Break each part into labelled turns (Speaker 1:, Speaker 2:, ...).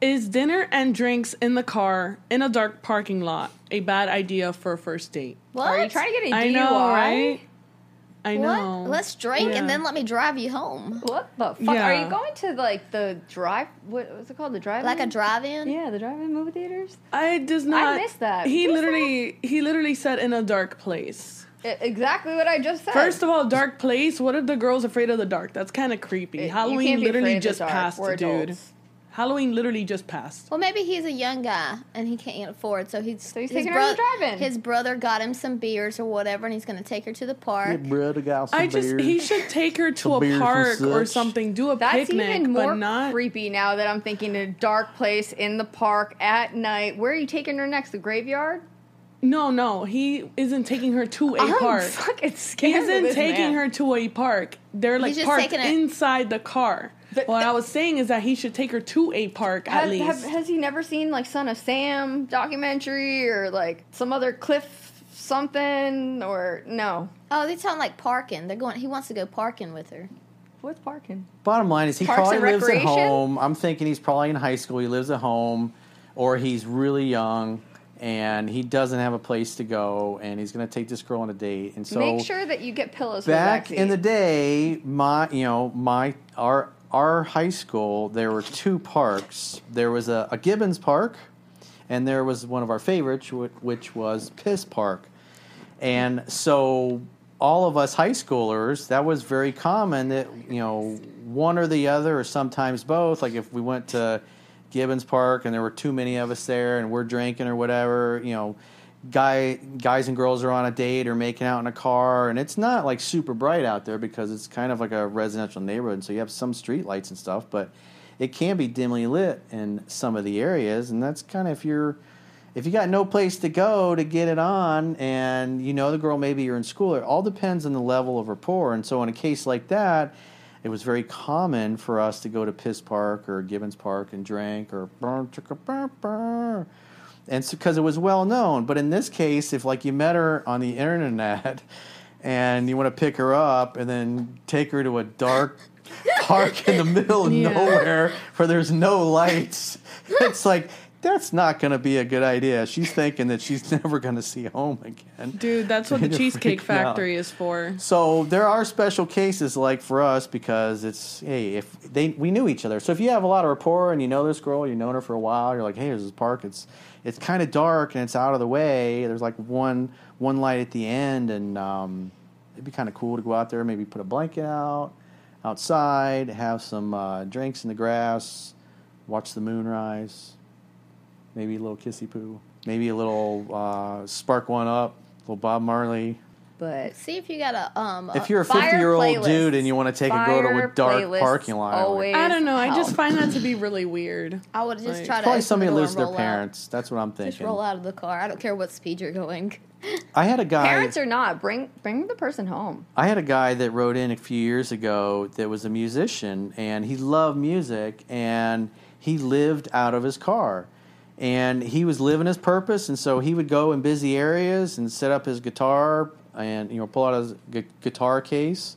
Speaker 1: Is dinner and drinks in the car in a dark parking lot a bad idea for a first date?
Speaker 2: What?
Speaker 3: Are you trying to get a
Speaker 1: I
Speaker 3: DUI?
Speaker 1: I know, right? I
Speaker 2: What?
Speaker 1: know.
Speaker 2: Let's drink
Speaker 1: Yeah.
Speaker 2: and then let me drive you home.
Speaker 3: What the fuck? Are you going to like the drive? What was it called? The drive?
Speaker 2: Like a drive-in.
Speaker 3: Yeah, the drive-in movie theaters.
Speaker 1: I does not.
Speaker 3: I missed that.
Speaker 1: He
Speaker 3: Who's
Speaker 1: literally, he literally said in a dark place.
Speaker 3: I- exactly what I just said.
Speaker 1: First of all, dark place. What if the girl's afraid of the dark? That's kind of creepy.
Speaker 3: It-
Speaker 1: Halloween literally
Speaker 3: afraid of the
Speaker 1: just passed,
Speaker 3: We're
Speaker 1: dude.
Speaker 3: adults.
Speaker 1: Halloween literally just passed.
Speaker 2: Well, maybe he's a young guy and he can't afford, so he's
Speaker 3: So he's
Speaker 2: his
Speaker 3: taking her to the drive-in.
Speaker 2: His brother got him some beers or whatever, and he's going to take her to the park.
Speaker 4: brother got some
Speaker 1: I just
Speaker 4: beers.
Speaker 1: he should take her to
Speaker 4: Some
Speaker 1: a
Speaker 4: beers and
Speaker 1: park or
Speaker 4: such.
Speaker 1: something. Do a
Speaker 3: That's
Speaker 1: picnic,
Speaker 3: even more
Speaker 1: but not.
Speaker 3: creepy now that I'm thinking a dark place in the park at night. Where are you taking her next? The graveyard?
Speaker 1: No, no, he isn't taking her to a
Speaker 3: I'm
Speaker 1: park.
Speaker 3: fucking
Speaker 1: He
Speaker 3: scared. of
Speaker 1: isn't
Speaker 3: this
Speaker 1: taking
Speaker 3: man.
Speaker 1: her to a park. They're like
Speaker 2: He's
Speaker 1: parked inside the car.
Speaker 3: But
Speaker 1: what
Speaker 3: th-
Speaker 1: I was saying is that he should take her to a park at
Speaker 3: Has,
Speaker 1: least.
Speaker 3: have, has he never seen like Son of Sam documentary or like some other cliff something or no?
Speaker 2: Oh, they sound like parking. They're going. He wants to go parking with her.
Speaker 3: What's parking?
Speaker 4: Bottom line is he
Speaker 3: Parks
Speaker 4: probably
Speaker 3: and
Speaker 4: lives at home. I'm thinking he's probably in high school. He lives at home, or he's really young and he doesn't have a place to go, and he's going to take this girl on a date. And so
Speaker 3: Make sure that you get pillows
Speaker 4: back in the day, my you know my our our high school there were two parks. There was a, a Gibbons Park, and there was one of our favorites, which was Piss Park. And so all of us high schoolers, that was very common that you know one or the other, or sometimes both. Like if we went to Gibbons Park and there were too many of us there, and we're drinking or whatever, you know. Guy guys and girls are on a date or making out in a car and it's not like super bright out there because it's kind of like a residential neighborhood and so you have some street lights and stuff but it can be dimly lit in some of the areas and that's kind of if you're if you got no place to go to get it on and you know the girl maybe you're in school it all depends on the level of rapport and so in a case like that it was very common for us to go to Piss Park or Gibbons Park and drink or and because it was well known. But in this case, if like you met her on the internet and you want to pick her up and then take her to a dark park in the middle of
Speaker 1: Yeah.
Speaker 4: nowhere where there's no lights, it's like that's not going to be a good idea. She's thinking that she's never going to see home again.
Speaker 1: Dude, that's what the Cheesecake
Speaker 4: freaking out.
Speaker 1: Factory is for.
Speaker 4: So there are special cases like for us because it's hey if they we knew each other. So if you have a lot of rapport and you know this girl, you've known her for a while, you're like, hey, there's this park. It's it's kind of dark and it's out of the way. There's like one one light at the end, and um, it'd be kind of cool to go out there, maybe put a blanket out outside, have some uh, drinks in the grass, watch the moon rise, maybe a little kissy poo, maybe a little uh, spark one up, little Bob Marley.
Speaker 3: But
Speaker 2: See if you got a um.
Speaker 4: If you're a 50 year old dude and you want to take a girl to a dark parking lot,
Speaker 3: always
Speaker 1: I don't know. I just
Speaker 3: help.
Speaker 1: find that to be really weird.
Speaker 2: I would just
Speaker 1: Like-
Speaker 2: try to
Speaker 4: probably somebody
Speaker 2: the
Speaker 4: that
Speaker 2: door
Speaker 4: lives
Speaker 2: and
Speaker 4: with their
Speaker 2: roll out.
Speaker 4: parents. That's what I'm thinking.
Speaker 2: Just roll out of the car. I don't care what speed you're going.
Speaker 4: I had a guy.
Speaker 3: parents or not, bring bring the person home.
Speaker 4: I had a guy that wrote in a few years ago that was a musician and he loved music and he lived out of his car. And he was living his purpose and so he would go in busy areas and set up his guitar and you know pull out his gu- guitar case.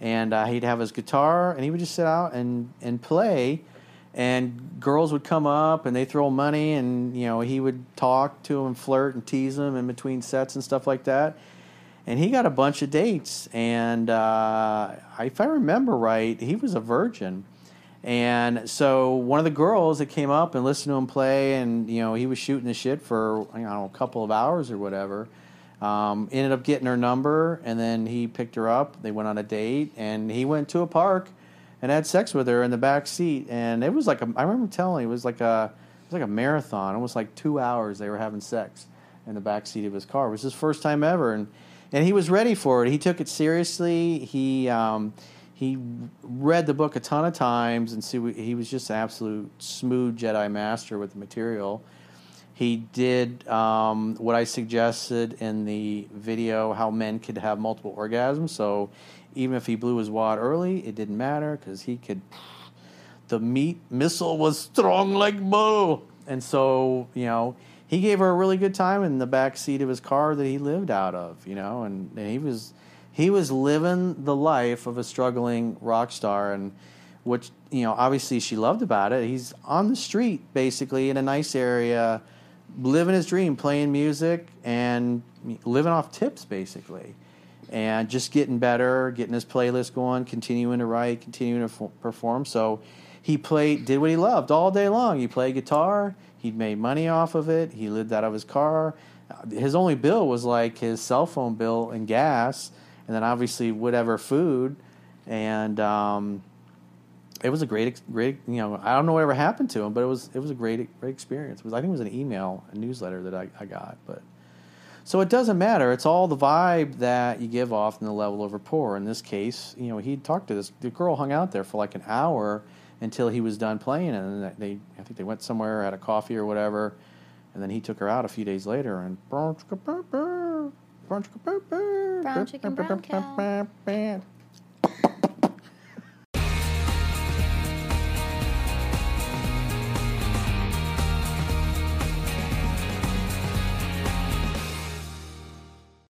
Speaker 4: And uh, he'd have his guitar and he would just sit out and and play. And girls would come up and they throw money and you know he would talk to them flirt and tease them in between sets and stuff like that. And he got a bunch of dates and uh, if i remember right he was a virgin and so one of the girls that came up and listened to him play and you know he was shooting the shit for I don't know a couple of hours or whatever um, ended up getting her number and then he picked her up. They went on a date and he went to a park and had sex with her in the back seat. And it was like a, i remember telling you it was like a it was like a marathon was like two hours they were having sex in the back seat of his car. It was his first time ever. And and he was ready for it. He took it seriously. He um, he read the book a ton of times and see he was just an absolute smooth jedi master with the material he did um, what I suggested in the video how men could have multiple orgasms. So even if he blew his wad early, it didn't matter because he could. The meat missile was strong like bull, and so you know he gave her a really good time in the back seat of his car that he lived out of. You know, and, and he was he was living the life of a struggling rock star and which you know obviously she loved about it. He's on the street basically in a nice area, living his dream, playing music and living off tips basically, and just getting better, getting his playlist going, continuing to write, continuing to f- perform. So he played, did what he loved all day long. He played guitar. He made money off of it. He lived out of his car. His only bill was like his cell phone bill and gas, and then obviously whatever food. And um, it was a great, great. You know, I don't know whatever happened to him, but it was it was a great, great experience. It was, I think it was an email, a newsletter that I, I got. But so it doesn't matter. It's all the vibe that you give off and the level of rapport. In this case, you know, he talked to this. The girl hung out there for like an hour until he was done playing, and then they, I think they went somewhere, had a coffee or whatever, and then he took her out a few days later and.
Speaker 2: Brown chicken, brown cow.